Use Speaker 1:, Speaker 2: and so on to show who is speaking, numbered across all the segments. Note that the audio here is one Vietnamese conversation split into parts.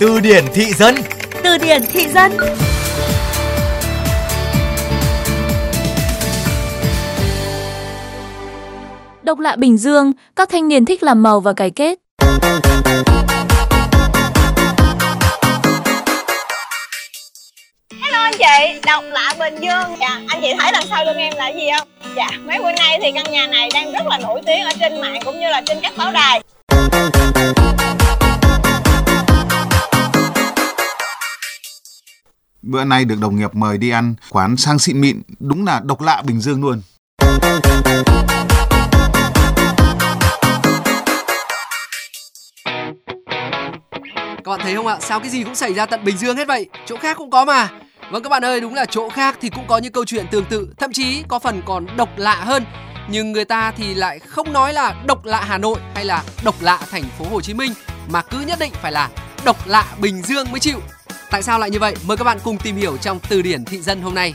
Speaker 1: Từ điển thị dân
Speaker 2: Từ điển thị dân
Speaker 3: Độc lạ Bình Dương, các thanh niên thích làm màu và cải kết.
Speaker 4: Hello anh chị, độc lạ Bình Dương Dạ, anh chị thấy đằng sau lưng em là gì không? Dạ, mấy bữa nay thì căn nhà này đang rất là nổi tiếng ở trên mạng cũng như là trên các báo đài
Speaker 5: Bữa nay được đồng nghiệp mời đi ăn quán sang xịn mịn, đúng là độc lạ Bình Dương luôn.
Speaker 6: Các bạn thấy không ạ? Sao cái gì cũng xảy ra tận Bình Dương hết vậy? Chỗ khác cũng có mà. Vâng các bạn ơi, đúng là chỗ khác thì cũng có những câu chuyện tương tự, thậm chí có phần còn độc lạ hơn. Nhưng người ta thì lại không nói là độc lạ Hà Nội hay là độc lạ thành phố Hồ Chí Minh mà cứ nhất định phải là độc lạ Bình Dương mới chịu. Tại sao lại như vậy? Mời các bạn cùng tìm hiểu trong từ điển thị dân hôm nay.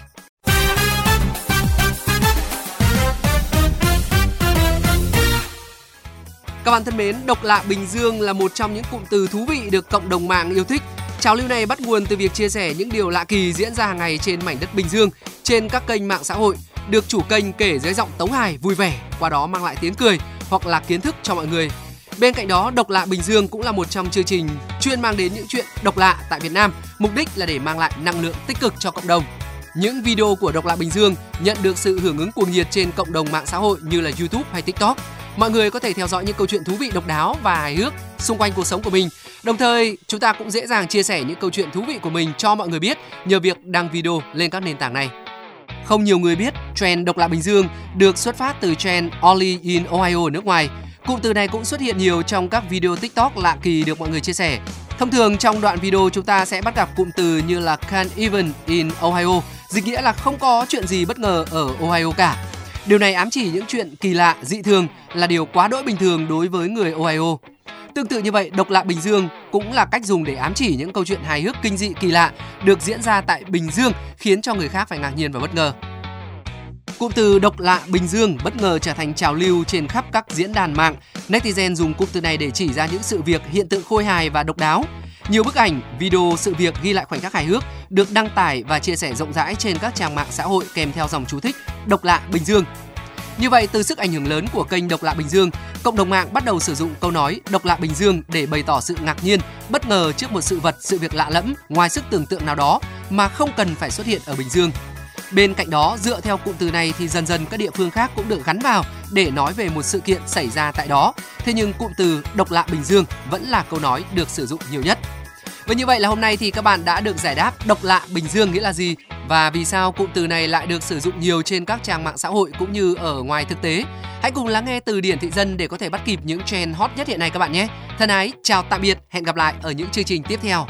Speaker 6: Các bạn thân mến, độc lạ Bình Dương là một trong những cụm từ thú vị được cộng đồng mạng yêu thích. Trào lưu này bắt nguồn từ việc chia sẻ những điều lạ kỳ diễn ra hàng ngày trên mảnh đất Bình Dương trên các kênh mạng xã hội, được chủ kênh kể dưới giọng tống hài vui vẻ, qua đó mang lại tiếng cười hoặc là kiến thức cho mọi người. Bên cạnh đó, Độc lạ Bình Dương cũng là một trong chương trình chuyên mang đến những chuyện độc lạ tại Việt Nam, mục đích là để mang lại năng lượng tích cực cho cộng đồng. Những video của Độc lạ Bình Dương nhận được sự hưởng ứng cuồng nhiệt trên cộng đồng mạng xã hội như là YouTube hay TikTok. Mọi người có thể theo dõi những câu chuyện thú vị độc đáo và hài hước xung quanh cuộc sống của mình. Đồng thời, chúng ta cũng dễ dàng chia sẻ những câu chuyện thú vị của mình cho mọi người biết nhờ việc đăng video lên các nền tảng này. Không nhiều người biết, trend độc lạ Bình Dương được xuất phát từ trend Only in Ohio ở nước ngoài. Cụm từ này cũng xuất hiện nhiều trong các video TikTok lạ kỳ được mọi người chia sẻ. Thông thường trong đoạn video chúng ta sẽ bắt gặp cụm từ như là can't even in Ohio, dịch nghĩa là không có chuyện gì bất ngờ ở Ohio cả. Điều này ám chỉ những chuyện kỳ lạ, dị thường là điều quá đỗi bình thường đối với người Ohio. Tương tự như vậy, độc lạ Bình Dương cũng là cách dùng để ám chỉ những câu chuyện hài hước kinh dị kỳ lạ được diễn ra tại Bình Dương khiến cho người khác phải ngạc nhiên và bất ngờ. Cụm từ độc lạ Bình Dương bất ngờ trở thành trào lưu trên khắp các diễn đàn mạng. Netizen dùng cụm từ này để chỉ ra những sự việc hiện tượng khôi hài và độc đáo. Nhiều bức ảnh, video sự việc ghi lại khoảnh khắc hài hước được đăng tải và chia sẻ rộng rãi trên các trang mạng xã hội kèm theo dòng chú thích độc lạ Bình Dương. Như vậy, từ sức ảnh hưởng lớn của kênh Độc lạ Bình Dương, cộng đồng mạng bắt đầu sử dụng câu nói độc lạ Bình Dương để bày tỏ sự ngạc nhiên, bất ngờ trước một sự vật, sự việc lạ lẫm ngoài sức tưởng tượng nào đó mà không cần phải xuất hiện ở Bình Dương. Bên cạnh đó, dựa theo cụm từ này thì dần dần các địa phương khác cũng được gắn vào để nói về một sự kiện xảy ra tại đó. Thế nhưng cụm từ độc lạ Bình Dương vẫn là câu nói được sử dụng nhiều nhất. Và như vậy là hôm nay thì các bạn đã được giải đáp độc lạ Bình Dương nghĩa là gì và vì sao cụm từ này lại được sử dụng nhiều trên các trang mạng xã hội cũng như ở ngoài thực tế. Hãy cùng lắng nghe từ điển thị dân để có thể bắt kịp những trend hot nhất hiện nay các bạn nhé. Thân ái, chào tạm biệt, hẹn gặp lại ở những chương trình tiếp theo.